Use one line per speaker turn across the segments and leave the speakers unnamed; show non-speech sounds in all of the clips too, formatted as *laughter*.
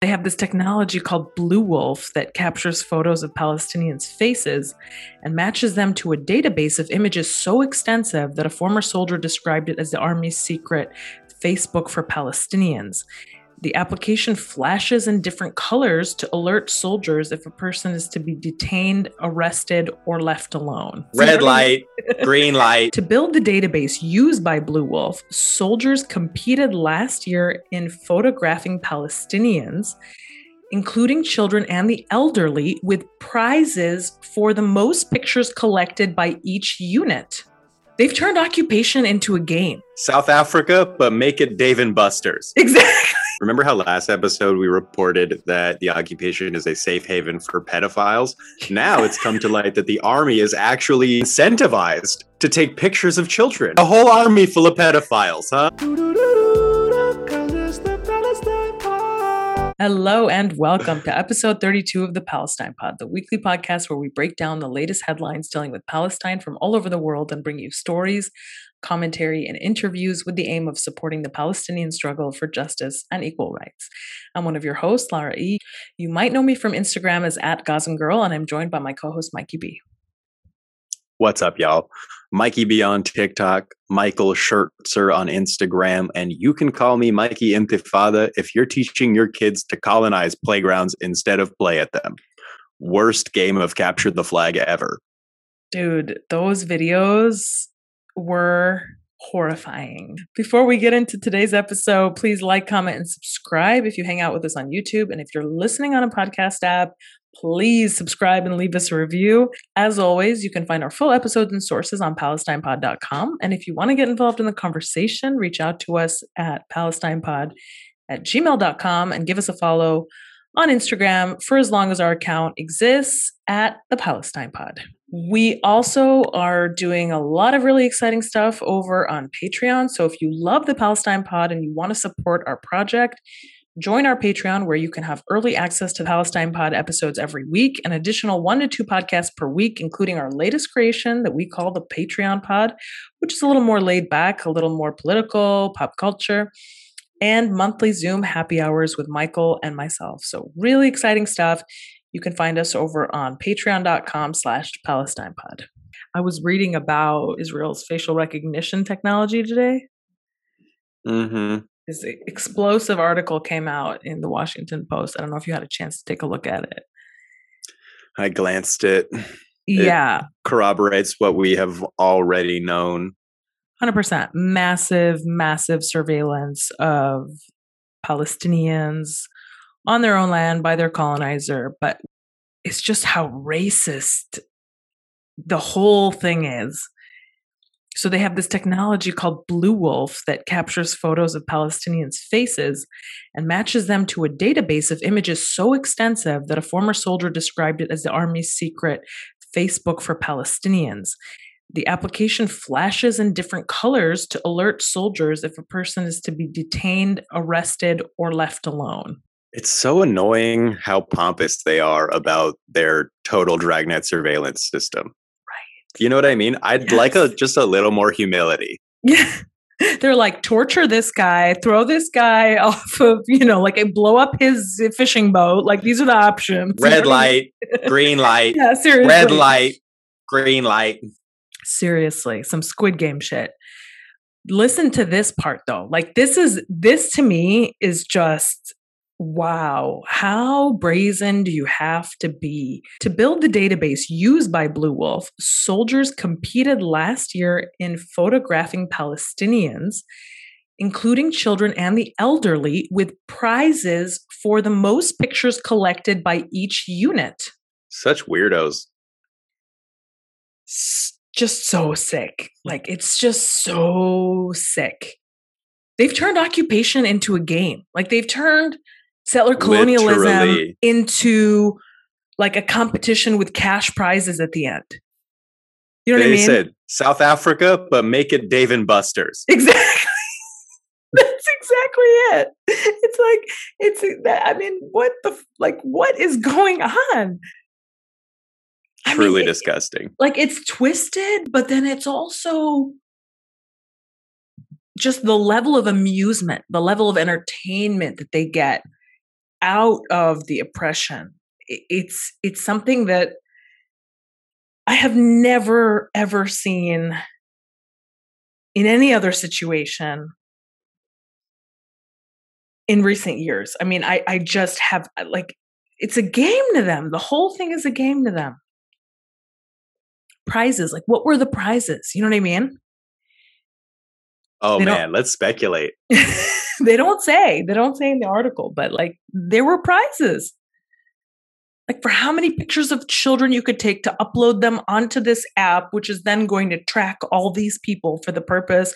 They have this technology called Blue Wolf that captures photos of Palestinians' faces and matches them to a database of images so extensive that a former soldier described it as the Army's secret Facebook for Palestinians. The application flashes in different colors to alert soldiers if a person is to be detained, arrested, or left alone.
Red light, *laughs* green light.
To build the database used by Blue Wolf, soldiers competed last year in photographing Palestinians, including children and the elderly, with prizes for the most pictures collected by each unit. They've turned occupation into a game.
South Africa, but make it Dave and Buster's.
Exactly.
Remember how last episode we reported that the occupation is a safe haven for pedophiles? Now it's come to light that the army is actually incentivized to take pictures of children. A whole army full of pedophiles, huh?
Hello and welcome to episode 32 of the Palestine Pod, the weekly podcast where we break down the latest headlines dealing with Palestine from all over the world and bring you stories, commentary, and interviews with the aim of supporting the Palestinian struggle for justice and equal rights. I'm one of your hosts, Lara E. You might know me from Instagram as at Gazan Girl, and I'm joined by my co-host Mikey B.
What's up, y'all? Mikey B on TikTok, Michael Schertzer on Instagram, and you can call me Mikey Intifada if you're teaching your kids to colonize playgrounds instead of play at them. Worst game of capture the flag ever.
Dude, those videos were horrifying. Before we get into today's episode, please like, comment, and subscribe if you hang out with us on YouTube. And if you're listening on a podcast app, please subscribe and leave us a review. As always, you can find our full episodes and sources on palestinepod.com. And if you want to get involved in the conversation, reach out to us at palestinepod at gmail.com and give us a follow on Instagram for as long as our account exists at the Palestine Pod. We also are doing a lot of really exciting stuff over on Patreon. So if you love the Palestine Pod and you want to support our project, join our Patreon where you can have early access to Palestine Pod episodes every week, an additional one to two podcasts per week, including our latest creation that we call the Patreon Pod, which is a little more laid back, a little more political, pop culture and monthly Zoom happy hours with Michael and myself. So really exciting stuff. You can find us over on patreon.com slash palestinepod. I was reading about Israel's facial recognition technology today.
Mm-hmm.
This explosive article came out in the Washington Post. I don't know if you had a chance to take a look at it.
I glanced it.
Yeah. It
corroborates what we have already known
100% massive massive surveillance of palestinians on their own land by their colonizer but it's just how racist the whole thing is so they have this technology called blue wolf that captures photos of palestinians faces and matches them to a database of images so extensive that a former soldier described it as the army's secret facebook for palestinians the application flashes in different colors to alert soldiers if a person is to be detained, arrested, or left alone.
It's so annoying how pompous they are about their total dragnet surveillance system.
Right.
You know what I mean? I'd yes. like a just a little more humility.
Yeah. *laughs* They're like, torture this guy, throw this guy *laughs* off of, you know, like blow up his fishing boat. Like these are the options.
Red light, green light. *laughs*
Yeah, seriously.
Red light, green light.
Seriously, some Squid Game shit. Listen to this part though. Like this is this to me is just wow. How brazen do you have to be to build the database used by Blue Wolf? Soldiers competed last year in photographing Palestinians including children and the elderly, with prizes for the most pictures collected by each unit.
Such weirdos
just so sick. Like it's just so sick. They've turned occupation into a game. Like they've turned settler colonialism Literally. into like a competition with cash prizes at the end. You know
they
what I mean?
said South Africa, but make it Dave and Buster's. *laughs*
Exactly. *laughs* That's exactly it. It's like it's. I mean, what the like? What is going on?
truly mean, disgusting.
like it's twisted, but then it's also just the level of amusement, the level of entertainment that they get out of the oppression. It's it's something that I have never ever seen in any other situation in recent years. I mean, I I just have like it's a game to them. The whole thing is a game to them. Prizes, like what were the prizes? You know what I mean?
Oh they man, let's speculate. *laughs*
they don't say. They don't say in the article, but like there were prizes. Like for how many pictures of children you could take to upload them onto this app, which is then going to track all these people for the purpose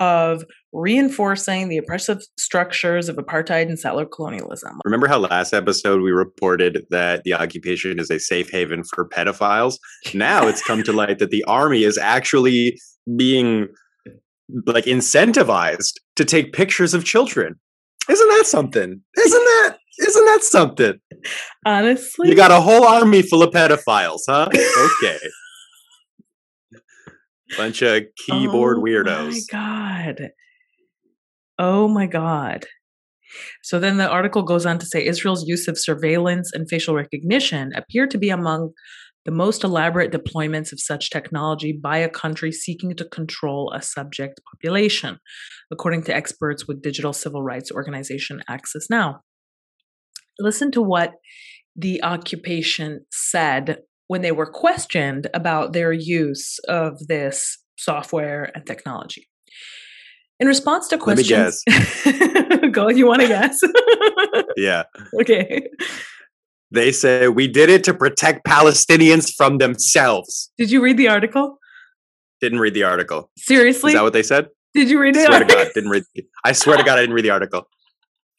of reinforcing the oppressive structures of apartheid and settler colonialism.
Remember how last episode we reported that the occupation is a safe haven for pedophiles? Now it's come to light that the army is actually being like incentivized to take pictures of children. Isn't that something? Isn't that isn't that something?
Honestly,
you got a whole army full of pedophiles, huh? Okay. *laughs* Bunch of keyboard
oh
weirdos.
My God. Oh my God. So then the article goes on to say Israel's use of surveillance and facial recognition appear to be among the most elaborate deployments of such technology by a country seeking to control a subject population, according to experts with digital civil rights organization Access Now. Listen to what the occupation said when they were questioned about their use of this software and technology. In response to questions, *laughs* go. You want to guess? *laughs*
yeah. *laughs*
Okay.
They say we did it to protect Palestinians from themselves.
Did you read the article?
Didn't read the article.
Seriously?
Is that what they said?
Did you read it?
Swear to God, *laughs* didn't read. I swear to God, I didn't read the article.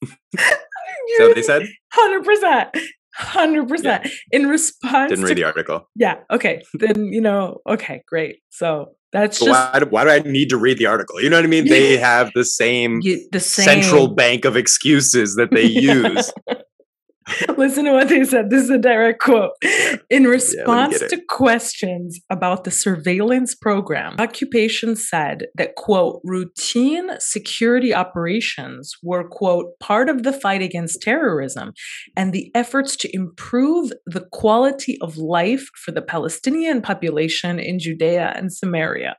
so they said.
Hundred percent. Hundred percent. In response,
didn't read the article.
Yeah. Okay. Then you know. Okay. Great. So that's just
why, why, do I need to read the article? You know what I mean? They have the same,
you, the same
central bank of excuses that they *laughs* use. *laughs*
Listen to what they said. This is a direct quote. In response yeah, to questions about the surveillance program, Occupation said that, quote, routine security operations were, quote, part of the fight against terrorism and the efforts to improve the quality of life for the Palestinian population in Judea and Samaria.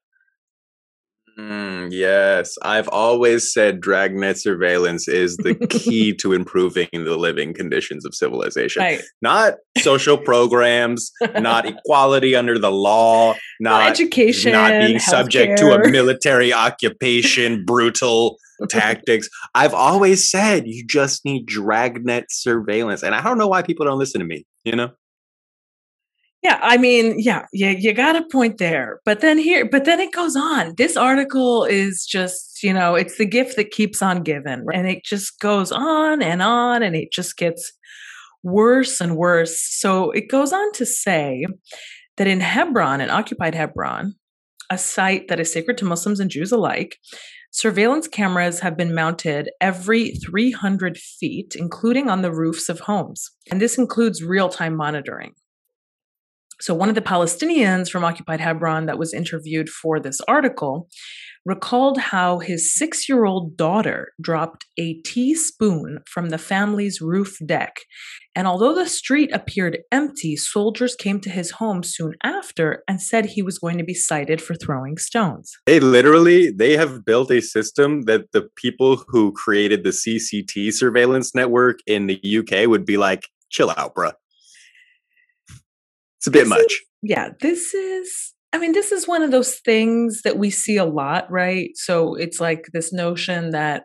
Mm, yes, I've always said dragnet surveillance is the key *laughs* to improving the living conditions of civilization.
Right.
Not social *laughs* programs, not equality under the law, not
well, education,
not being subject to a military occupation, *laughs* brutal tactics. I've always said you just need dragnet surveillance, and I don't know why people don't listen to me. You know.
Yeah, I mean, yeah, yeah, you got a point there. But then here, but then it goes on. This article is just, you know, it's the gift that keeps on giving. And it just goes on and on and it just gets worse and worse. So it goes on to say that in Hebron, in occupied Hebron, a site that is sacred to Muslims and Jews alike, surveillance cameras have been mounted every 300 feet, including on the roofs of homes. And this includes real time monitoring. So, one of the Palestinians from occupied Hebron that was interviewed for this article recalled how his six year old daughter dropped a teaspoon from the family's roof deck. And although the street appeared empty, soldiers came to his home soon after and said he was going to be cited for throwing stones.
They literally they have built a system that the people who created the CCT surveillance network in the UK would be like, chill out, bruh. It's a bit
this
much.
Is, yeah, this is I mean, this is one of those things that we see a lot, right? So it's like this notion that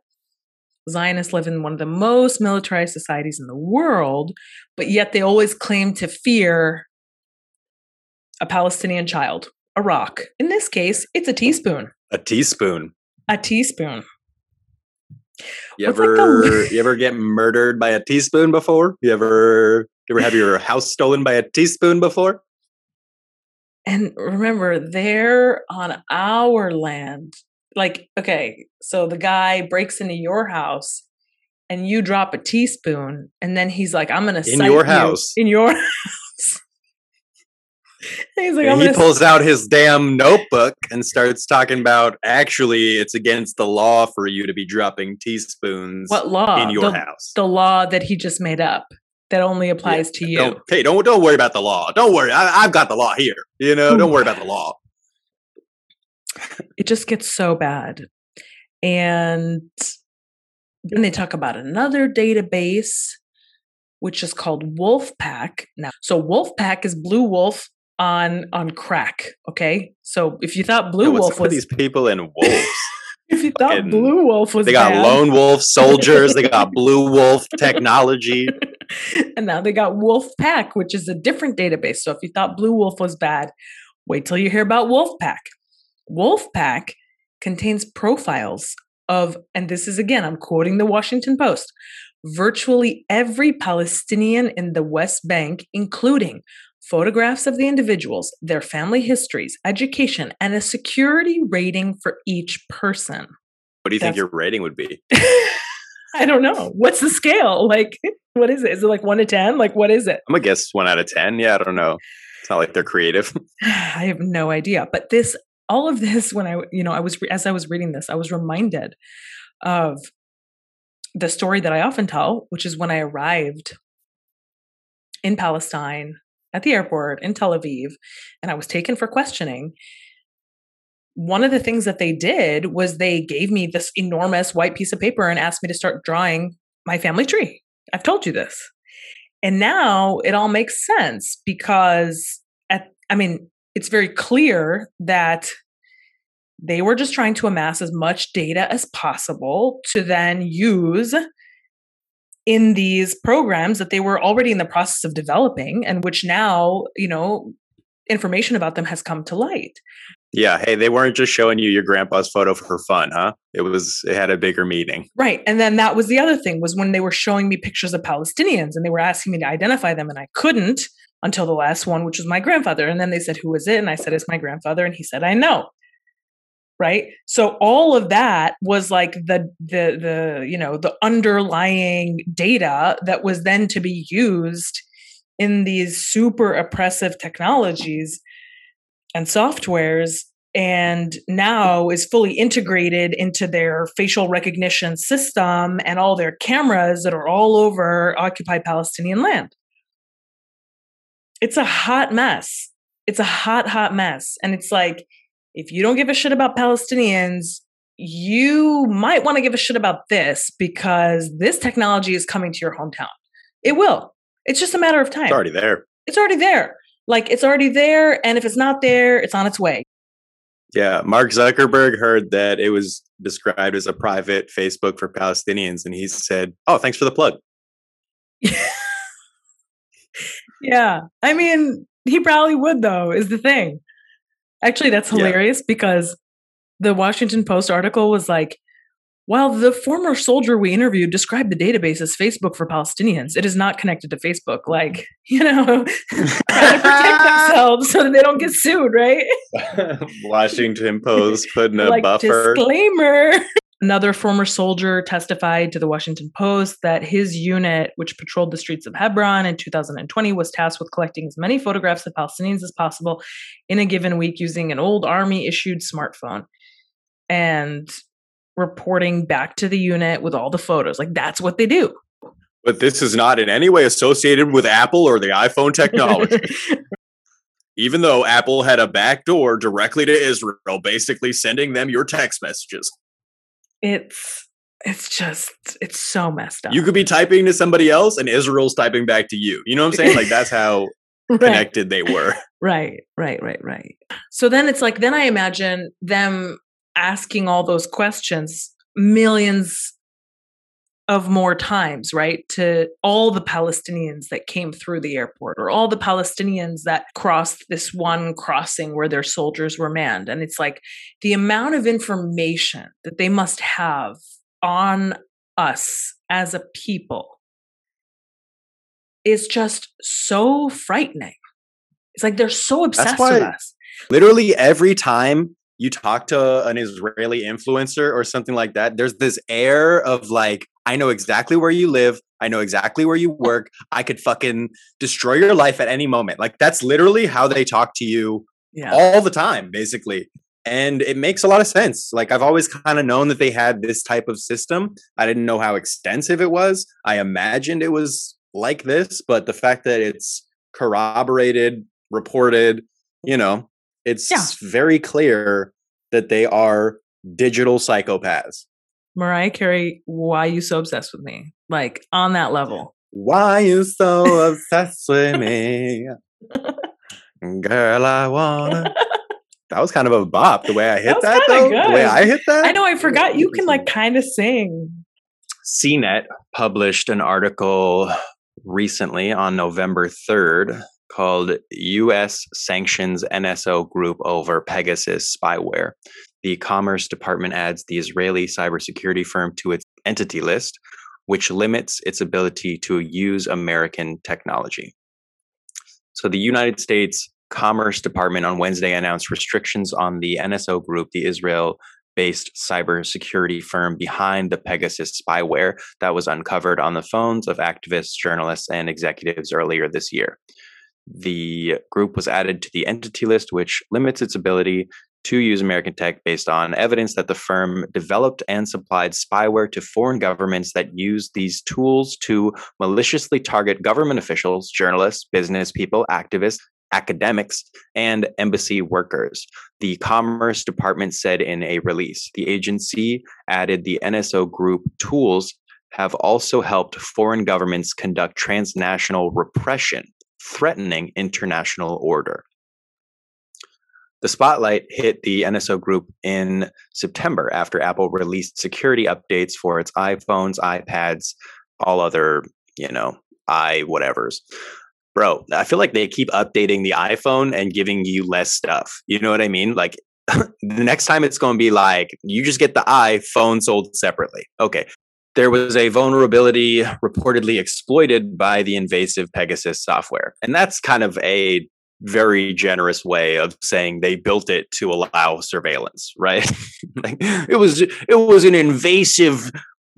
Zionists live in one of the most militarized societies in the world, but yet they always claim to fear a Palestinian child, a rock. In this case, it's a teaspoon.
A teaspoon.
A teaspoon.
You ever like *laughs* you ever get murdered by a teaspoon before? You ever you ever have your house stolen by a teaspoon before?
And remember, they're on our land. Like, okay, so the guy breaks into your house and you drop a teaspoon, and then he's like, I'm gonna
in your house.
You in your *laughs* house. He's like,
he pulls out his damn notebook and starts talking about actually it's against the law for you to be dropping teaspoons
what law?
in your
the,
house.
the law that he just made up that only applies to you.
Don't, hey, don't don't worry about the law. Don't worry. I, I've got the law here. You know, don't worry about the law.
it just gets so bad. And then they talk about another database, which is called Wolfpack. Now, so Wolfpack is Blue Wolf on on crack. Okay, so if you thought Blue
Yeah,
Wolf was,
these people and wolves? *laughs*
if you thought Blue Wolf was,
they got
bad,
lone wolf soldiers. They got *laughs* blue wolf technology. *laughs* *laughs*
and now they got Wolfpack, which is a different database. So if you thought Blue Wolf was bad, wait till you hear about Wolfpack. Wolfpack contains profiles of, and this is again, I'm quoting the Washington Post, virtually every Palestinian in the West Bank, including photographs of the individuals, their family histories, education, and a security rating for each person.
What do you think your rating would be? *laughs*
I don't know. What's the scale? Like, *laughs* what is it? Is it like one to 10? Like, what is it?
I'm gonna guess one out of ten. Yeah, I don't know. It's not like they're creative. *sighs*
I have no idea. But this, all of this, when I, you know, I was, as I was reading this, I was reminded of the story that I often tell, which is when I arrived in Palestine at the airport in Tel Aviv and I was taken for questioning. One of the things that they did was they gave me this enormous white piece of paper and asked me to start drawing my family tree. I've told you this. And now it all makes sense because at I mean, it's very clear that they were just trying to amass as much data as possible to then use in these programs that they were already in the process of developing and which now, you know, information about them has come to light.
Yeah. Hey, they weren't just showing you your grandpa's photo for fun, huh? It was. It had a bigger meaning.
Right. And then that was the other thing was when they were showing me pictures of Palestinians and they were asking me to identify them and I couldn't until the last one, which was my grandfather. And then they said, Who is it? And I said, It's my grandfather. And he said, I know. Right. So all of that was like the the the you know the underlying data that was then to be used in these super oppressive technologies and softwares and now is fully integrated into their facial recognition system and all their cameras that are all over occupied Palestinian land. It's a hot mess. It's a hot, hot mess. And it's like, if you don't give a shit about Palestinians, you might want to give a shit about this because this technology is coming to your hometown. It will. It's just a matter of time.
It's already there.
It's already there. Like it's already there. And if it's not there, it's on its way.
Yeah, Mark Zuckerberg heard that it was described as a private Facebook for Palestinians, and he said, "Oh, thanks for the plug." *laughs*
Yeah. I mean, he probably would, though, is the thing. Actually, that's
Yeah.
hilarious because the Washington Post article was like, while the former soldier we interviewed described the database as Facebook for Palestinians, it is not connected to Facebook. Like, *laughs* you know, protect themselves so that they don't get sued, right? *laughs*
Washington Post putting a
like,
buffer.
disclaimer. Another former soldier testified to the Washington Post that his unit, which patrolled the streets of Hebron in 2020, was tasked with collecting as many photographs of Palestinians as possible in a given week using an old army issued smartphone and reporting back to the unit with all the photos. Like, that's what they do.
But this is not in any way associated with Apple or the iPhone technology. *laughs* Even though Apple had a back door directly to Israel, basically sending them your text messages.
it's it's just it's so messed up.
You could be typing to somebody else and Israel's typing back to you. You know what I'm saying? Like that's how *laughs*
Right.
connected they were.
Right, right, right, right. So then it's like, then I imagine them asking all those questions millions of more times, right? To all the Palestinians that came through the airport or all the Palestinians that crossed this one crossing where their soldiers were manned. And it's like the amount of information that they must have on us as a people is just so frightening. It's like they're so obsessed with us.
Literally every time you talk to an Israeli influencer or something like that, there's this air of like, I know exactly where you live. I know exactly where you work. I could fucking destroy your life at any moment. Like that's literally how they talk to you yeah. all the time, basically. And it makes a lot of sense. Like I've always kind of known that they had this type of system. I didn't know how extensive it was. I imagined it was like this, but the fact that it's corroborated, reported, you know, it's yeah. very clear that they are digital psychopaths.
Mariah Carey, why are you so obsessed with me? Like on that level.
Why you so obsessed with me? *laughs* Girl, I wanna. *laughs* That was kind of a bop the way I hit that, that though. Good. The way I hit that.
I know. I forgot you can like kind of sing.
CNET published an article recently on November 3rd called U.S. Sanctions NSO Group Over Pegasus Spyware. The Commerce Department adds the Israeli cybersecurity firm to its entity list, which limits its ability to use American technology. So the United States Commerce Department on Wednesday announced restrictions on the NSO Group, the Israel based cybersecurity firm behind the Pegasus spyware that was uncovered on the phones of activists, journalists, and executives earlier this year. The group was added to the entity list, which limits its ability to use American tech based on evidence that the firm developed and supplied spyware to foreign governments that use these tools to maliciously target government officials, journalists, business people, activists, academics, and embassy workers. The Commerce Department said in a release. The agency added the NSO group tools have also helped foreign governments conduct transnational repression, threatening international order. The spotlight hit the NSO group in September after Apple released security updates for its iPhones, iPads, all other, you know, i whatevers bro, I feel like they keep updating the iPhone and giving you less stuff. You know what I mean? Like *laughs* the next time it's going to be like you just get the iPhone sold separately. Okay. There was a vulnerability reportedly exploited by the invasive Pegasus software. And that's kind of a very generous way of saying they built it to allow surveillance, right? *laughs* like it was it was an invasive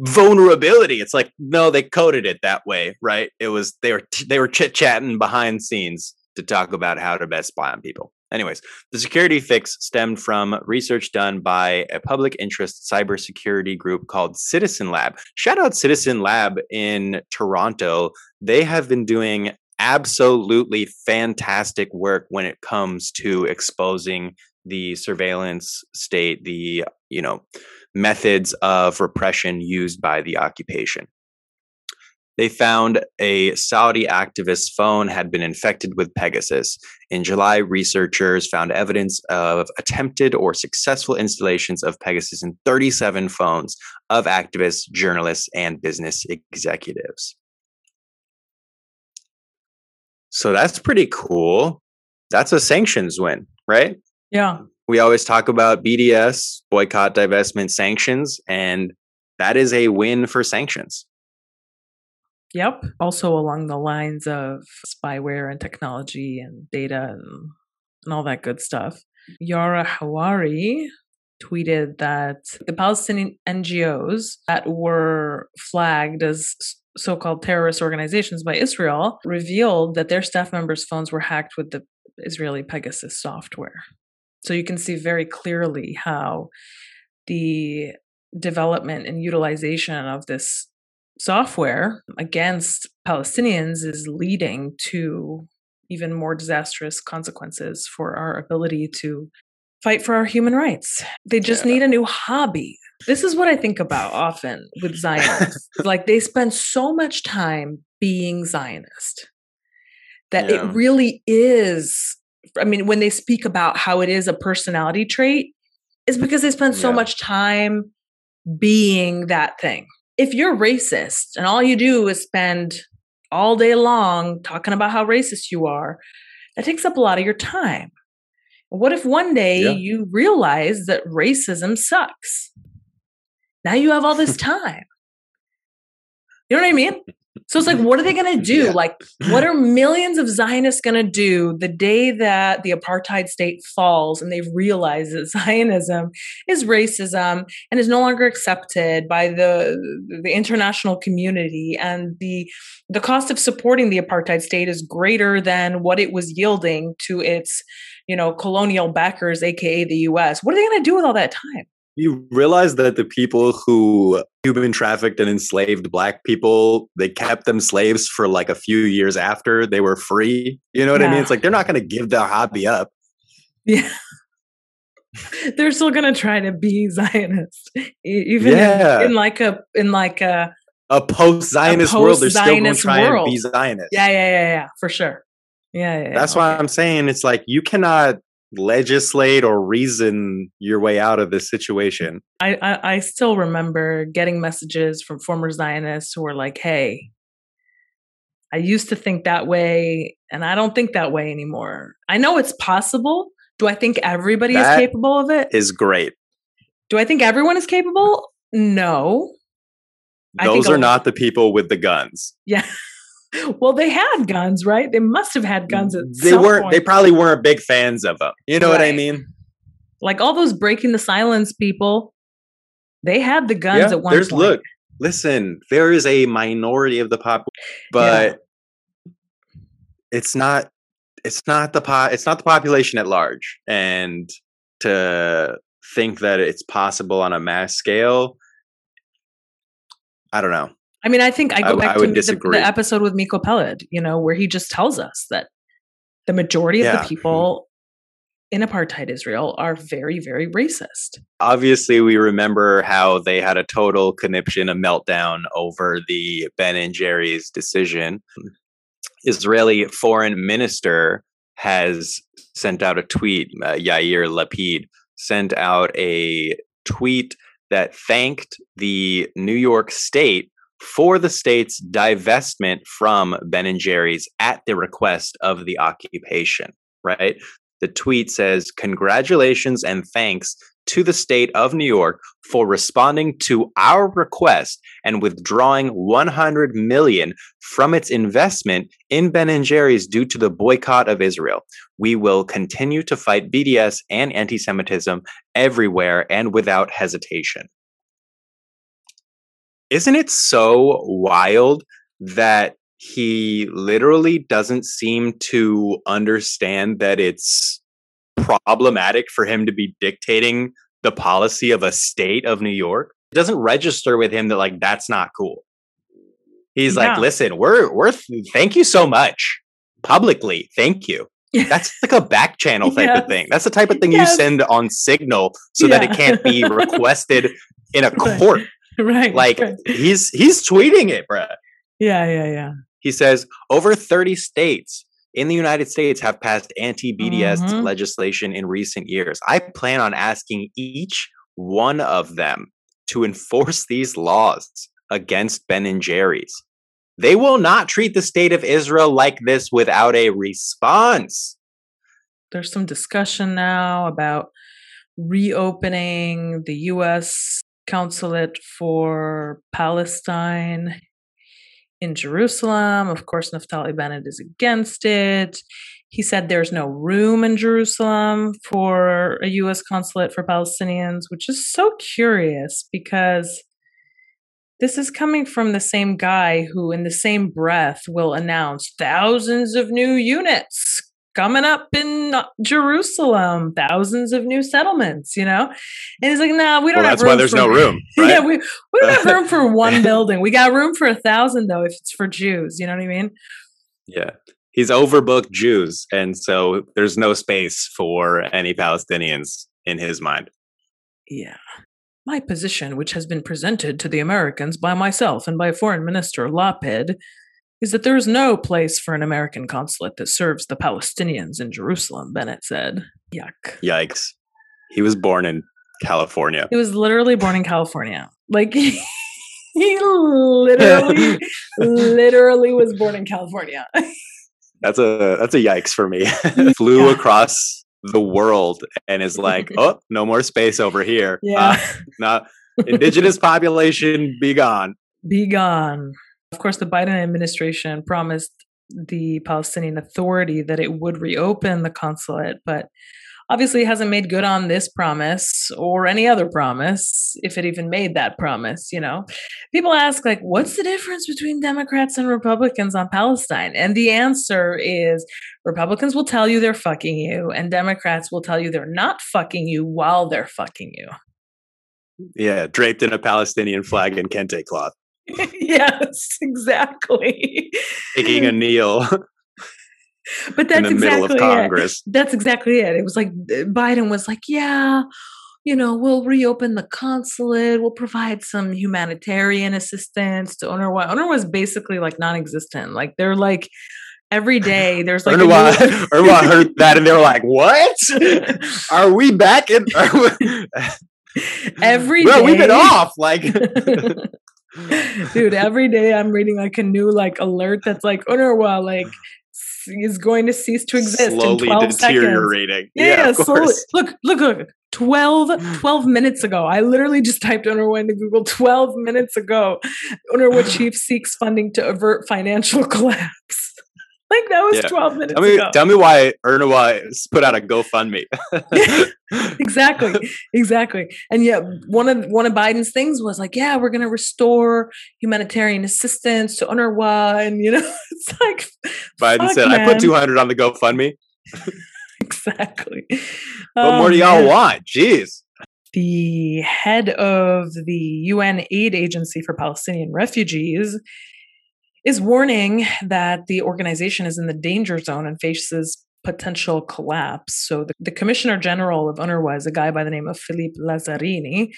vulnerability. It's like no, they coded it that way, right? It was they were they were chit chatting behind scenes to talk about how to best spy on people. Anyways, the security fix stemmed from research done by a public interest cybersecurity group called Citizen Lab. Shout out Citizen Lab in Toronto. They have been doing absolutely fantastic work when it comes to exposing the surveillance state, the, you know, methods of repression used by the occupation. They found a Saudi activist's phone had been infected with Pegasus. In July, researchers found evidence of attempted or successful installations of Pegasus in 37 phones of activists, journalists, and business executives. So that's pretty cool. That's a sanctions win, right?
Yeah
we always talk about BDS, boycott, divestment, sanctions, and that is a win for sanctions.
Yep. Also along the lines of spyware and technology and data and, and all that good stuff. Yara Hawari tweeted that the Palestinian NGOs that were flagged as so called terrorist organizations by Israel revealed that their staff members' phones were hacked with the Israeli Pegasus software. So you can see very clearly how the development and utilization of this software against Palestinians is leading to even more disastrous consequences for our ability to fight for our human rights. They just yeah. need a new hobby. This is what I think about often with Zionists. *laughs* like they spend so much time being Zionist that yeah. it really is I mean, when they speak about how it is a personality trait, is because they spend so yeah. much time being that thing. If you're racist and all you do is spend all day long talking about how racist you are, that takes up a lot of your time. What if one day yeah. you realize that racism sucks? Now you have all this *laughs* time. You know what I mean? So it's like, what are they going to do? Yeah. Like, what are millions of Zionists going to do the day that the apartheid state falls and they realize that *laughs* Zionism is racism and is no longer accepted by the the international community and the the cost of supporting the apartheid state is greater than what it was yielding to its, you know, colonial backers, aka the US. What are they going to do with all that time?
You realize that the people who human trafficked and enslaved black people, they kept them slaves for like a few years after they were free. You know what yeah. I mean? It's like they're not going to give their hobby up.
Yeah. *laughs* they're still going to try to be Zionist, even yeah. in, in, like a in like a
a post Zionist world. They're still going to try world. and be Zionist.
Yeah, yeah, yeah, yeah, for sure. Yeah, yeah.
That's
yeah.
why I'm saying it's like you cannot legislate or reason your way out of this situation.
I, I, I still remember getting messages from former Zionists who were like, "Hey, I used to think that way, and I don't think that way anymore. I know it's possible. Do I think everybody that is capable of it?
Is great.
Do I think everyone is capable? No.
Those are not the people with the guns.
Yeah. Well, they had guns, right? They must have had guns at
they weren't. Point. They probably weren't big fans of them. You know right. what I mean?
Like all those breaking the silence people, they had the guns yeah, at one
there's,
point.
Look, listen, there is a minority of the pop, but yeah. it's not. It's not the po- It's not the population at large, and to think that it's possible on a mass scale, I don't know.
I mean, I think I go I, back I to the, the, episode with Miko Peled, you know, where he just tells us that the majority yeah. of the people in apartheid Israel are very, very racist.
Obviously, we remember how they had a total conniption, a meltdown over the Ben and Jerry's decision. Israeli foreign minister has sent out a tweet. Uh, Yair Lapid sent out a tweet that thanked the New York State for the state's divestment from Ben and Jerry's at the request of the occupation, right? The tweet says, Congratulations and thanks to the state of New York for responding to our request and withdrawing 100 million from its investment in Ben and Jerry's due to the boycott of Israel. We will continue to fight BDS and anti-Semitism everywhere and without hesitation isn't it so wild that he literally doesn't seem to understand that it's problematic for him to be dictating the policy of a state of New York? It doesn't register with him that like that's not cool. He's yeah. like, listen, we're we're thank you so much publicly. Thank you. That's *laughs* like a back channel type yes. of thing. That's the type of thing yes. you send on Signal so yeah. that it can't be *laughs* requested in a court. *laughs*
right.
Like
right.
he's he's tweeting it, bro.
Yeah, yeah, yeah.
He says over 30 states in the United States have passed anti-BDS mm-hmm. legislation in recent years. I plan on asking each one of them to enforce these laws against Ben and Jerry's. They will not treat the state of Israel like this without a response.
There's some discussion now about reopening the US consulate for Palestine in Jerusalem. Of course, Naftali Bennett is against it. He said there's no room in Jerusalem for a US consulate for Palestinians, which is so curious because this is coming from the same guy who, in the same breath, will announce thousands of new units coming up in Jerusalem, thousands of new settlements, you know? And he's like, no, nah, we don't well, have
that's why there's
for,
no *laughs* room. Right?
yeah, we, we don't have room for *laughs* one building. We got room for a thousand though, if it's for Jews. You know what I mean?
Yeah. He's overbooked Jews. And so there's no space for any Palestinians in his mind.
Yeah. My position, which has been presented to the Americans by myself and by Foreign Minister Lapid, is that there is no place for an American consulate that serves the Palestinians in Jerusalem, Bennett said. Yuck.
Yikes. He was born in California.
He was literally born in California. Like *laughs* he literally *laughs* literally was born in California.
that's a that's a yikes for me. *laughs* Flew yeah. across the world and is like, "Oh, no more space over here."
Yeah. Uh,
not indigenous population be gone.
Be gone. Of course, the Biden administration promised the Palestinian Authority that it would reopen the consulate, but obviously hasn't made good on this promise or any other promise, if it even made that promise, you know. People ask, like, what's the difference between Democrats and Republicans on Palestine? And the answer is Republicans will tell you they're fucking you, and Democrats will tell you they're not fucking you while they're fucking you.
Yeah, draped in a Palestinian flag and kente cloth. *laughs*
yes, exactly.
Taking a *laughs* kneel.
but that's
in the middle
exactly
of Congress.
It. That's exactly it. It was like uh, Biden was like, yeah, you know, we'll reopen the consulate, we'll provide some humanitarian assistance to UNRWA. UNRWA is basically like non-existent. Like they're like every *laughs* day there's like
UNRWA, UNRWA heard that and they were like, "What? Are we back in?" We...
every
well,
day-
we've been off. Like, *laughs*
dude, every day I'm reading like a new like alert that's like oh, UNRWA like is going to cease to exist
slowly
in 12 seconds.
deteriorating.
Yeah,
Yeah, of
slowly. Look, look, look. 12, 12 minutes ago. I literally just typed UNRWA into Google 12 minutes ago. UNRWA chief seeks funding to avert financial *laughs* collapse. Like that was
Yeah.
12 minutes
Tell me,
ago.
tell me why s- put out a GoFundMe. *laughs*
exactly *laughs* exactly and yet one of one of biden's things was like yeah we're going to restore humanitarian assistance to UNRWA and you know *laughs* it's like
Biden said, "I put two hundred on the GoFundMe.
exactly
What
Oh,
more do um, y'all
man.
want? Jeez."
the head of the UN aid agency for Palestinian refugees is warning that the organization is in the danger zone and faces potential collapse. So the, the Commissioner General of UNRWA is a guy by the name of Philippe Lazzarini.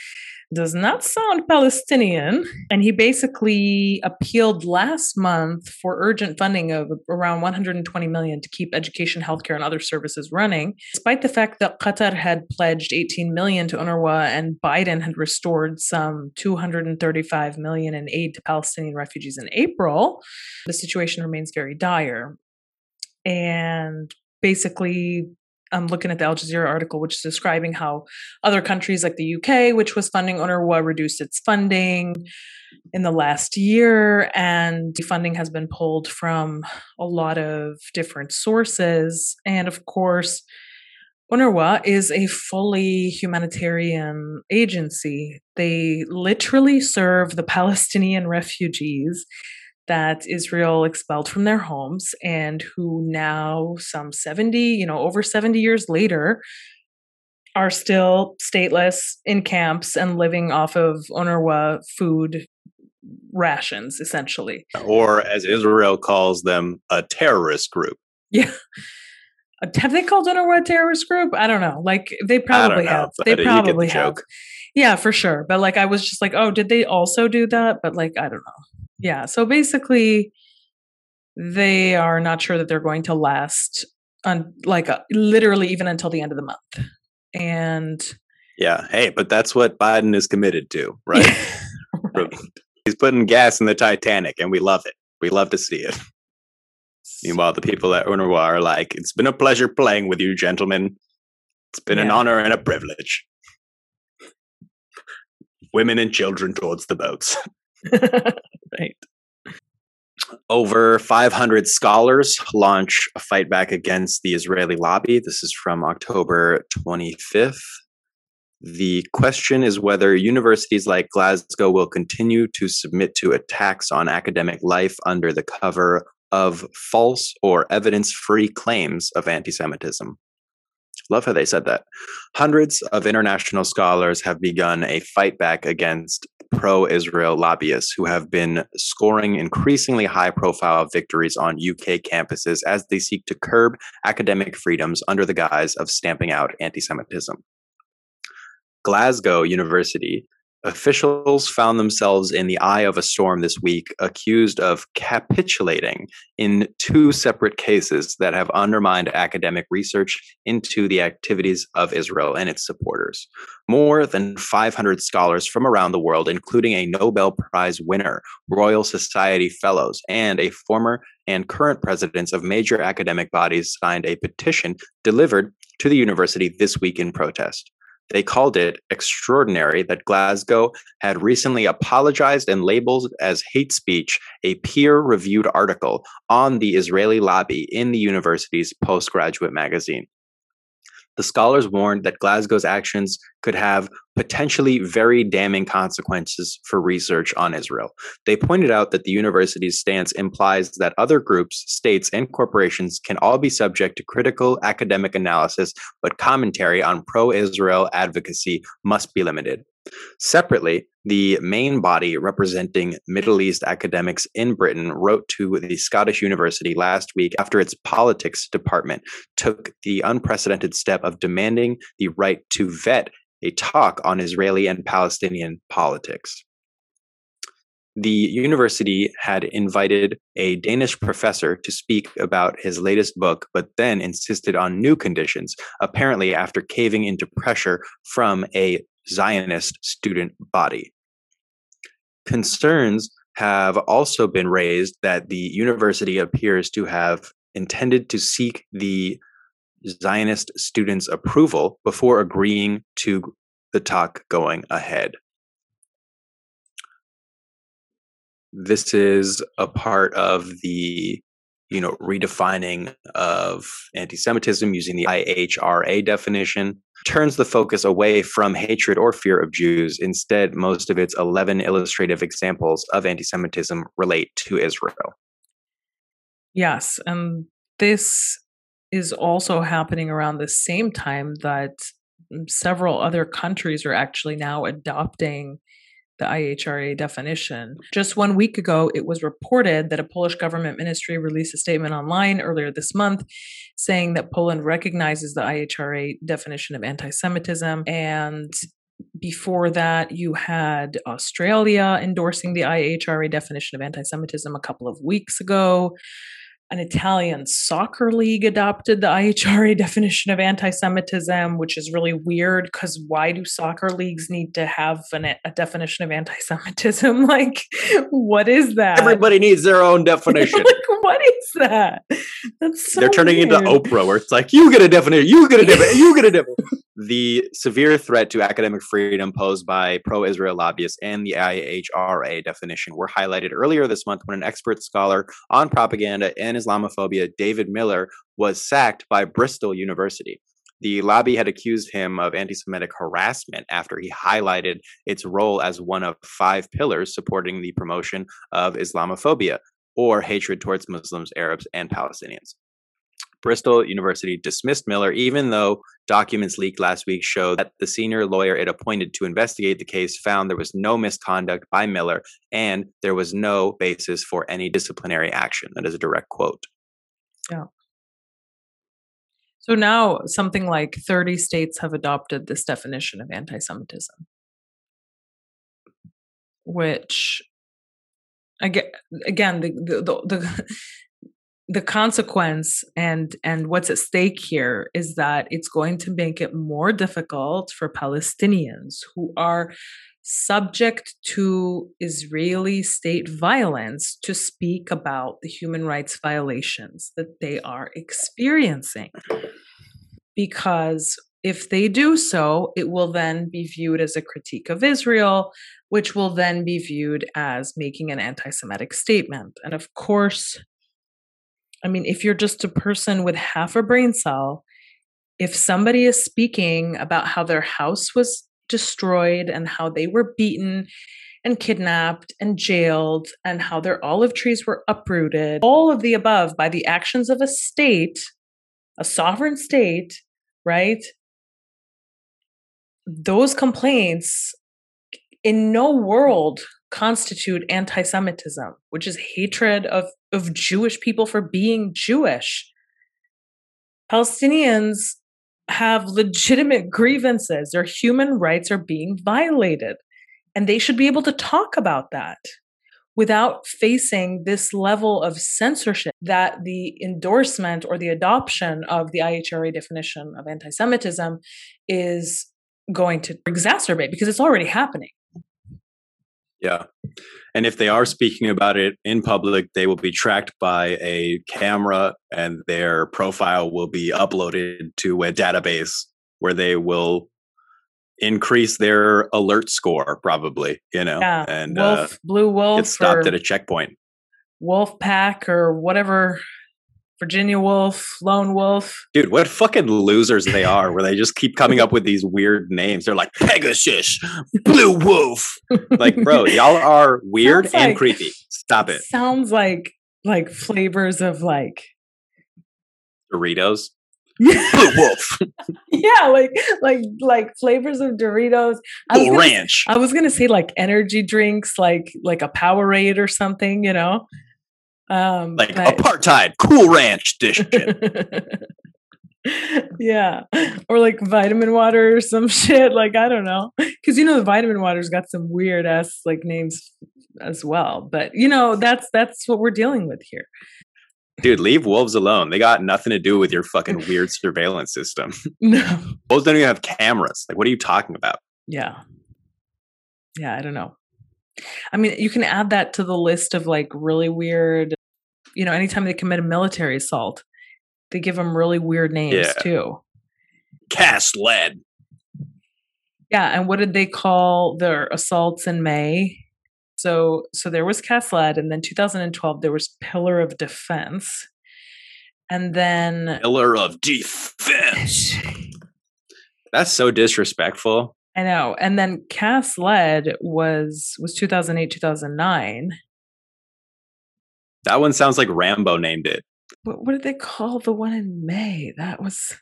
Does not sound Palestinian. And he basically appealed last month for urgent funding of around 120 million to keep education, healthcare, and other services running, despite the fact that Qatar had pledged 18 million to UNRWA and Biden had restored some 235 million in aid to Palestinian refugees in April. The situation remains very dire. And basically, I'm looking at the Al Jazeera article, which is describing how other countries like the UK, which was funding UNRWA, reduced its funding in the last year, and funding has been pulled from a lot of different sources. And of course, UNRWA is a fully humanitarian agency. They literally serve the Palestinian *laughs* refugees that Israel expelled from their homes and who now, some 70, you know, over 70 years later, are still stateless in camps and living off of UNRWA food rations, essentially.
Or as Israel calls them, a terrorist group.
Yeah. Have they called UNRWA a terrorist group? I don't know. Like they probably
know,
have. They
get the
probably have.
joke.
Yeah, for sure. But like I was just like, oh, did they also do that? But like I don't know. Yeah. So basically they are not sure that they're going to last on like uh, literally even until the end of the month. And
Yeah. Hey, but that's what Biden is committed to, *laughs* right?
Right.
He's putting gas in the Titanic, and we love it. We love to see it. Meanwhile, the people at UNRWA are like, "It's been a pleasure playing with you, gentlemen. It's been an honor and a privilege." Women and children towards the boats. *laughs* *laughs*
right.
Over 500 scholars launch a fight back against the Israeli lobby. This is from October 25th. The question is whether universities like Glasgow will continue to submit to attacks on academic life under the cover of false or evidence free claims of anti Semitism. Love how they said that. Hundreds of international scholars have begun a fight back against pro Israel lobbyists who have been scoring increasingly high profile victories on UK campuses as they seek to curb academic freedoms under the guise of stamping out anti Semitism. Glasgow University officials found themselves in the eye of a storm this week, accused of capitulating in two separate cases that have undermined academic research into the activities of Israel and its supporters. More than 500 scholars from around the world, including a Nobel Prize winner, Royal Society fellows, and a former and current presidents of major academic bodies, signed a petition delivered to the university this week in protest. They called it extraordinary that Glasgow had recently apologized and labeled as hate speech a peer reviewed article on the Israeli lobby in the university's postgraduate magazine the scholars warned that Glasgow's actions could have potentially very damning consequences for research on Israel. They pointed out that the university's stance implies that other groups, states, and corporations can all be subject to critical academic analysis, but commentary on pro Israel advocacy must be limited. Separately, the main body representing Middle East academics in Britain wrote to the Scottish University last week after its politics department took the unprecedented step of demanding the right to vet a talk on Israeli and Palestinian politics. The university had invited a Danish professor to speak about his latest book, but then insisted on new conditions, apparently after caving into pressure from a Zionist student body. Concerns have also been raised that the university appears to have intended to seek the Zionist students' approval before agreeing to the talk going ahead. This is a part of the you know redefining of anti-Semitism using the IHRA definition turns the focus away from hatred or fear of Jews. Instead, most of its 11 illustrative examples of anti Semitism relate to Israel.
Yes. And this is also happening around the same time that mm, several other countries are actually now adopting the IHRA definition. Just one week ago, it was reported that a Polish government ministry released a statement online earlier this month saying that Poland recognizes the IHRA definition of anti Semitism. And before that, you had Australia endorsing the IHRA definition of anti Semitism a couple of weeks ago an Italian soccer league adopted the IHRA *laughs* definition of anti Semitism, which is really weird because why do soccer leagues need to have an, a definition of anti Semitism? *laughs* Like, what is that?
Everybody needs their own *laughs* definition.
like, what is that? That's so
They're turning
weird.
into Oprah, where it's like, you get a definition, you get a definition, you get a definition. The severe threat to academic freedom posed by pro Israel lobbyists and the IHRA definition were highlighted earlier this month when an expert scholar on propaganda and Islamophobia, David Miller, was sacked by Bristol University. The lobby had accused him of anti Semitic harassment after he highlighted its role as one of five pillars supporting the promotion of Islamophobia or hatred towards Muslims, Arabs, and Palestinians. Bristol University dismissed Miller, even though documents leaked last week show that the senior lawyer it appointed to investigate the case found there was no misconduct by Miller and there was no basis for any disciplinary action. That is a direct quote.
Yeah. So now something like 30 states have adopted this definition of anti Semitism, which again, again the, the, the, the consequence and and what's at stake here is that it's going to make it more difficult for Palestinians who are subject to Israeli state violence to speak about the human rights violations that they are experiencing. Because if they do so, it will then be viewed as a critique of Israel, which will then be viewed as making an anti Semitic statement. And of course, I mean, if you're just a person with half a brain cell, if somebody is speaking about how their house was destroyed and how they were beaten and kidnapped and jailed and how their olive trees were uprooted, all of the above by the actions of a state, a sovereign state, right? Those complaints in no world constitute anti Semitism, which is hatred of, of Jewish people for being Jewish. Palestinians have legitimate grievances. Their human rights are being violated. And they should be able to talk about that without facing this level of censorship that the endorsement or the adoption of the IHRA definition of anti Semitism is going to exacerbate because it's already happening.
Yeah. And if they are speaking about it in public, they will be tracked by a camera and their profile will be uploaded to a database where they will increase their alert score, probably. You know,
Yeah.
and uh,
blue wolf,
get stopped at a checkpoint.
wolf pack, or whatever. Virginia Woolf, lone wolf.
Dude, what fucking losers they are, where they just keep coming up with these weird names. They're like Pegasus, Blue Wolf. Like, bro, *laughs* y'all are weird
Sounds
and
like-
creepy. Stop it.
Sounds like like flavors of like
Doritos. *laughs* Blue Wolf.
Yeah, like like like flavors of Doritos. I was gonna-
Ranch.
I was gonna say like energy drinks, like like a Powerade or something, you know. Um,
Like
but-
apartheid. Cool Ranch dish. *laughs*
yeah, or like vitamin water or some *laughs* shit. Like I don't know, because you know the vitamin water's got some weird ass like names as well. But you know that's that's what we're dealing with here.
Dude, leave wolves alone. They got nothing to do with your fucking *laughs* weird surveillance system.
No,
Wolves don't even have cameras. Like, what are you talking about?
yeah, yeah. I don't know. I mean, you can add that to the list of like really weird. You know, anytime they commit a military assault, they give them really weird names
Yeah.
too.
Cast lead.
Yeah, and what did they call their assaults in May? So so there was Cast Lead, and then 2012 there was Pillar of Defense, and then
Pillar of defense. That's so disrespectful.
I know, and then Cast Lead was was 2008 2009.
That one sounds like Rambo named it.
What, what did they call the one in May? That was.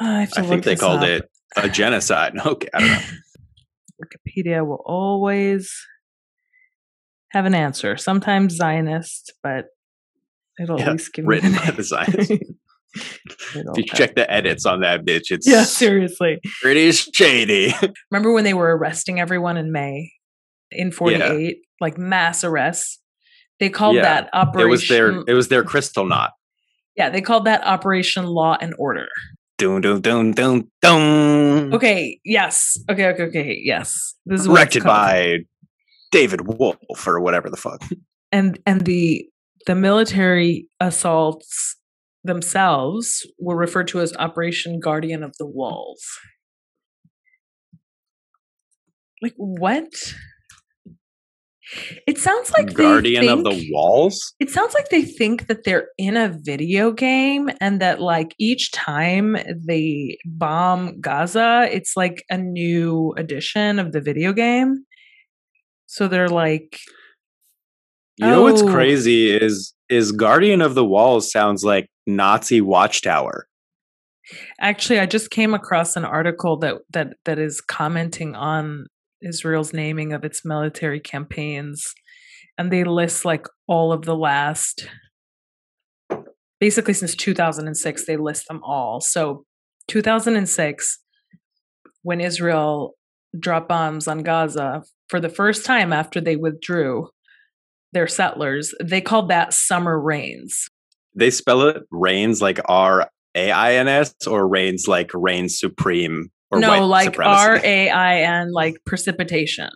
I,
I think they called
up.
it a genocide. *laughs* Okay, I don't know. *laughs*
Wikipedia will always have an answer. Sometimes Zionist, but it'll
Yeah,
at least give
written
me
by the Zionists. *laughs* If you check the edits on that bitch, it's
yeah, seriously.
pretty shady.
Remember when they were arresting everyone in May in 48, like mass arrests? They called
Yeah,
that
it
Operation.
was their it was their Kristallnacht.
yeah, they called that Operation Law and Order.
Dun dun dun dun dun.
Okay, yes. Okay, okay, okay. Yes. This is
Directed by David Wolf or whatever the fuck.
and and the the military assaults themselves were referred to as Operation Guardian of the Walls. Like what? It sounds like
Guardian of the Walls.
It sounds like they think that they're in a video game and that like each time they bomb Gaza, it's like a new edition of the video game. So they're like
You know what's
Oh.
crazy is is Guardian of the Walls sounds like Nazi watchtower.
Actually, I just came across an article that that that is commenting on Israel's naming of its military campaigns, and they list like all of the last, basically since 2006, they list them all. So, 2006, when Israel dropped bombs on Gaza for the first time after they withdrew their settlers, they called that summer rains.
They spell it rains like R A I N S or rains like reigns supreme
no, like. R A I N, like precipitation.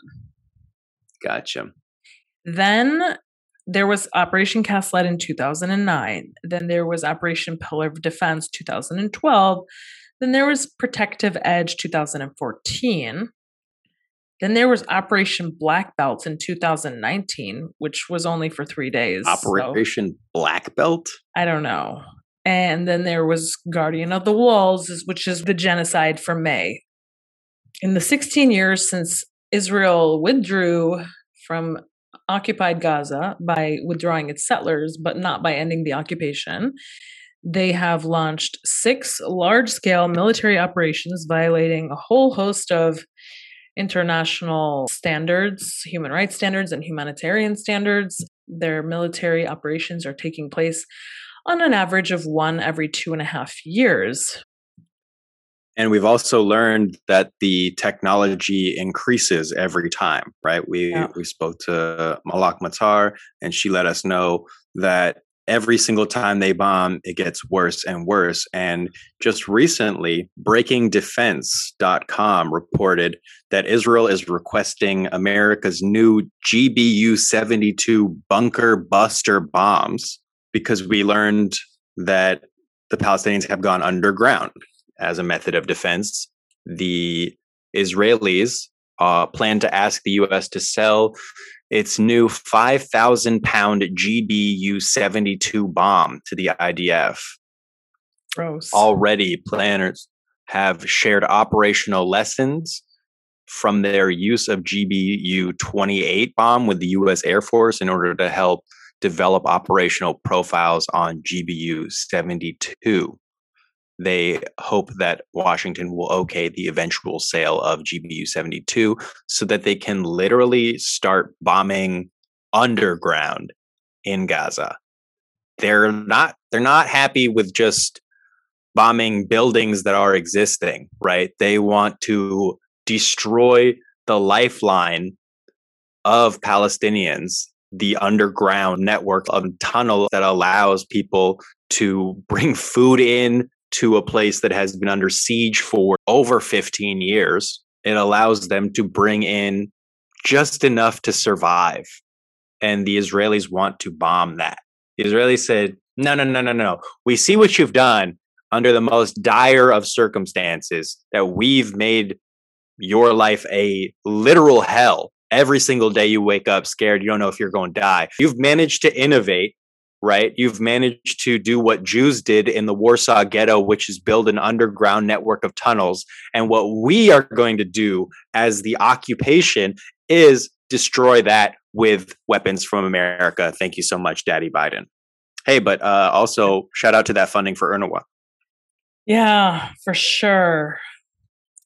Gotcha.
Then there was Operation Cast Lead in 2009. Then there was Operation Pillar of Defense 2012. Then there was Protective Edge 2014. Then there was Operation Black Belt in 2019, which was only for three days. so
Operation Black Belt.
I don't know. And then there was Guardian of the Walls, which is the genocide from May. In the 16 years since Israel withdrew from occupied Gaza by withdrawing its settlers, but not by ending the occupation, they have launched six large scale military operations violating a whole host of international standards, human rights standards, and humanitarian standards. Their military operations are taking place on an average of one every two and a half years.
And we've also learned that the technology increases every time, right? We
Yeah.
we spoke to Malak Matar, and she let us know that every single time they bomb, it gets worse and worse. And just recently, BreakingDefense.com reported that Israel is requesting America's new GBU 72 bunker buster bombs because we learned that the Palestinians have gone underground as a method of defense. the Israelis uh, plan to ask the U.S. to sell its new 5,000 pound GBU 72 bomb to the IDF.
Gross.
Already, planners have shared operational lessons from their use of GBU 28 bomb with the U.S. Air Force in order to help develop operational profiles on GBU 72 they hope that Washington will okay the eventual sale of GBU 72 so that they can literally start bombing underground in Gaza. They're not they're not happy with just bombing buildings that are existing, right? They want to destroy the lifeline of Palestinians, the underground network of tunnel that allows people to bring food in, to a place that has been under siege for over 15 years. It allows them to bring in just enough to survive. And the Israelis want to bomb that. The Israelis said, no, no, no, no, no. We see what you've done under the most dire of circumstances, that we've made your life a literal hell. Every single day you wake up scared, you don't know if you're going to die. You've managed to innovate right? You've managed to do what Jews did in the Warsaw Ghetto, which is build an underground network of tunnels. And what we are going to do as the occupation is destroy that with weapons from America. Thank you so much, Daddy Biden. Hey, but uh, also shout out to that funding for UNRWA.
Yeah, for sure.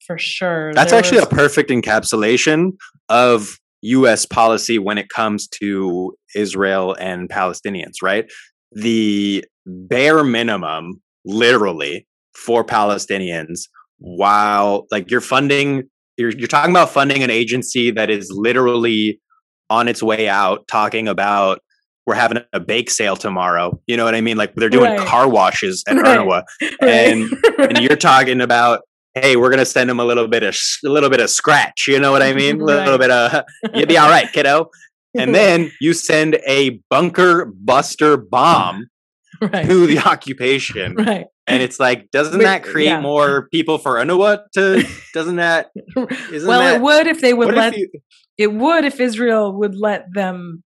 For sure.
That's there actually was... a perfect encapsulation of US policy when it comes to Israel and Palestinians, right? The bare minimum, literally, for Palestinians, while like you're funding, you're, you're talking about funding an agency that is literally on its way out, talking about we're having a bake sale tomorrow. You know what I mean? Like they're doing right. car washes at *laughs* right. *laughs* Right. and and you're talking about hey, we're gonna send him a little bit of a little bit of scratch. You know what I mean? A right. little bit of *laughs* you'll be all right, kiddo. And *laughs* then you send a bunker buster bomb *laughs* right. to the occupation.
Right.
And it's like, doesn't that create yeah. more people for UNRWA to doesn't that
isn't Well that, it would if they would let you, it would if Israel would let them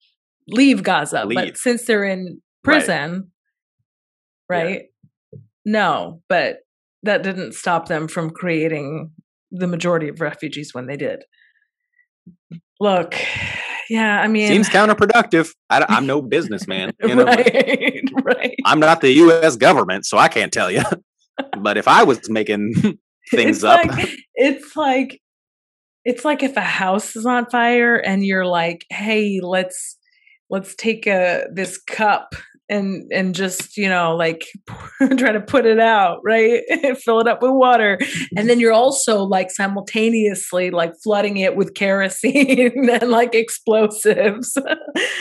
leave Gaza. Leave. But since they're in prison, right? right? Yeah. No, but that didn't stop them from creating the majority of refugees when they did. Look, yeah, I mean,
seems counterproductive. I, am no *laughs* businessman,
you know, right? *laughs* Right.
I'm not the U.S. government, so I can't tell you. *laughs* but if I was making things
it's
up,
like, it's like it's like if a house is on fire and you're like, "Hey, let's let's take a this cup and and just you know like *laughs* try to put it out right? *laughs* Fill it up with water. And then you're also like simultaneously like flooding it with kerosene *laughs* and like explosives.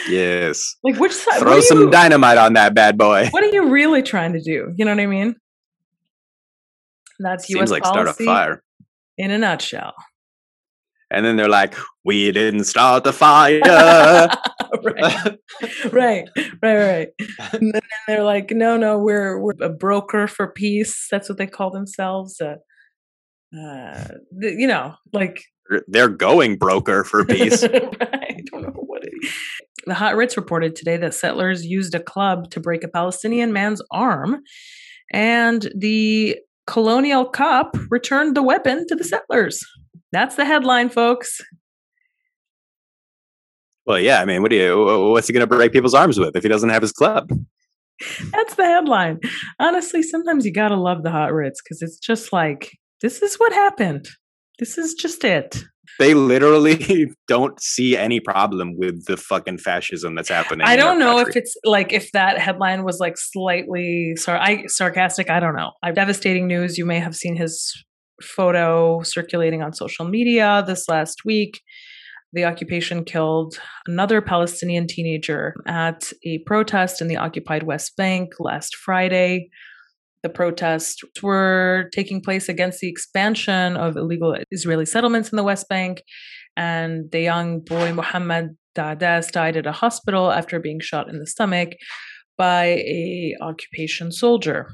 Yes.
Like which side
throw some you, dynamite on that bad boy.
What are you really trying to do? You know what i mean? That's
Seems
us
like
policy
start a fire.
in a nutshell
and then they're like, "We didn't start the fire." *laughs*
right. right, right, right. And then they're like, "No, no, we're we're a broker for peace." That's what they call themselves. Uh, uh, you know, like
they're going broker for *laughs* peace.
right. I don't know what it is. The Haaretz reported today that settlers used a club to break a Palestinian man's arm, and the Colonial Cop returned the weapon to the settlers. That's the headline, folks.
Well, yeah. I mean, what do you? What's he going to break people's arms with if he doesn't have his club?
That's the headline. Honestly, sometimes you gotta love the Haaretz because it's just like this is what happened. This is just it.
They literally *laughs* don't see any problem with the fucking fascism that's happening.
I don't know country. if it's like if that headline was like slightly sorry, I, sarcastic. I don't know. I devastating news. You may have seen his photo circulating on social media this last week. The occupation killed another Palestinian teenager at a protest in the occupied West Bank last Friday. The protests were taking place against the expansion of illegal Israeli settlements in the West Bank. And the young boy, Muhammad Da'das, died at a hospital after being shot in the stomach by a occupation soldier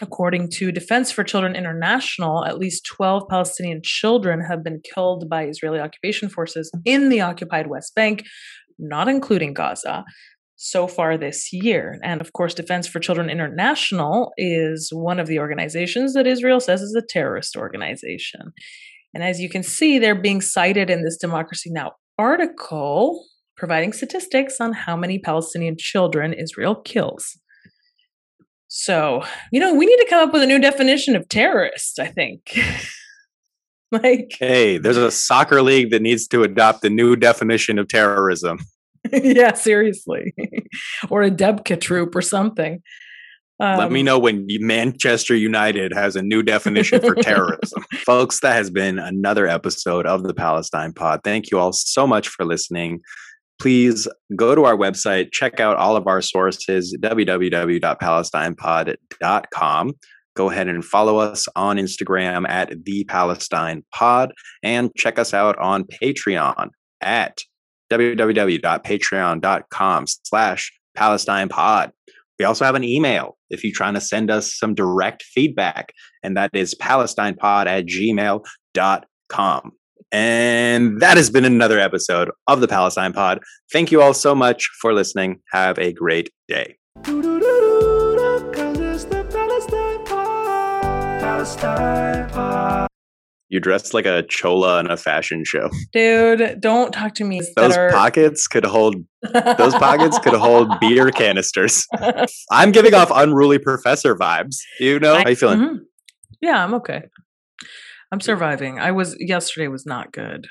According to Defense for Children International, at least 12 Palestinian children have been killed by Israeli occupation forces in the occupied West Bank, not including Gaza, so far this year. And of course, Defense for Children International is one of the organizations that Israel says is a terrorist organization. And as you can see, they're being cited in this Democracy Now! article, providing statistics on how many Palestinian children Israel kills. So, you know, we need to come up with a new definition of terrorist, I think. *laughs* like,
hey, there's a soccer league that needs to adopt the new definition of terrorism. *laughs*
yeah, seriously. *laughs* or a Debka troop or something.
Um, Let me um, know when Manchester United has a new definition for terrorism. Folks, that has been another episode of the Palestine Pod. Thank you all so much for listening please go to our website, check out all of our sources, www.palestinepod.com. Go ahead and follow us on Instagram at the Palestine Pod and check us out on Patreon at www.patreon.com slash Palestine Pod. We also have an email if you're trying to send us some direct feedback, and that is palestinepod at gmail.com. And that has been another episode of the Palestine Pod. Thank you all so much for listening. Have a great day. You dressed like a chola in a fashion show.
Dude, don't talk to me.
Those are... pockets could hold *laughs* those pockets could hold beer canisters. *laughs* I'm giving off unruly professor vibes. You know? How you feeling? Mm-hmm.
Yeah, I'm okay. I'm surviving. I was yesterday was not good.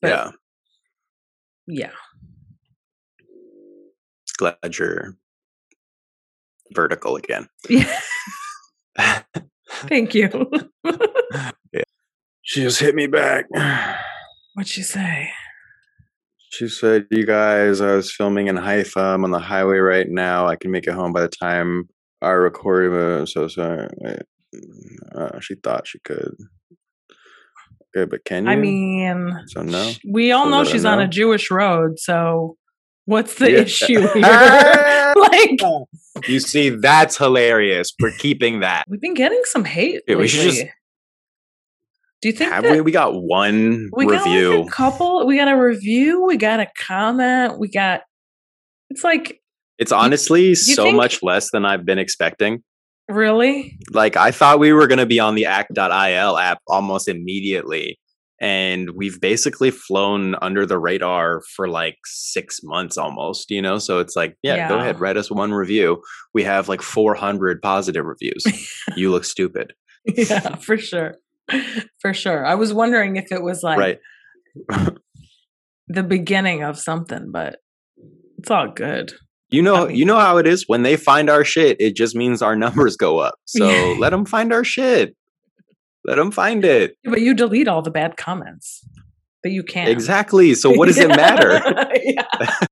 But yeah.
Yeah.
Glad you're vertical again. *laughs*
Yeah. *laughs* Thank you.
yeah. She just hit me back. *sighs*
What'd she say?
She said, You guys, I was filming in Haifa. I'm on the highway right now. I can make it home by the time I record. So sorry. Wait. Uh, she thought she could. Okay, but can you?
I mean,
so no.
We all so know she's on a Jewish road, so what's the yeah. issue *laughs* here? *laughs* like,
you see, that's hilarious. We're keeping that.
We've been getting some hate. We should just. Do you think
have we? We got one we review.
Got like a couple. We got a review. We got a comment. We got. It's like.
It's honestly so think, much less than I've been expecting.
Really?
Like I thought we were going to be on the act.il app almost immediately and we've basically flown under the radar for like 6 months almost, you know? So it's like, yeah, yeah. go ahead, write us one review. We have like 400 positive reviews. *laughs* you look stupid.
Yeah, for sure. For sure. I was wondering if it was like
Right. *laughs*
the beginning of something, but it's all good.
You know, you know how it is when they find our shit. It just means our numbers go up. *laughs* So let them find our shit. Let them find it.
But you delete all the bad comments, but you can't.
Exactly. So what does it matter? *laughs*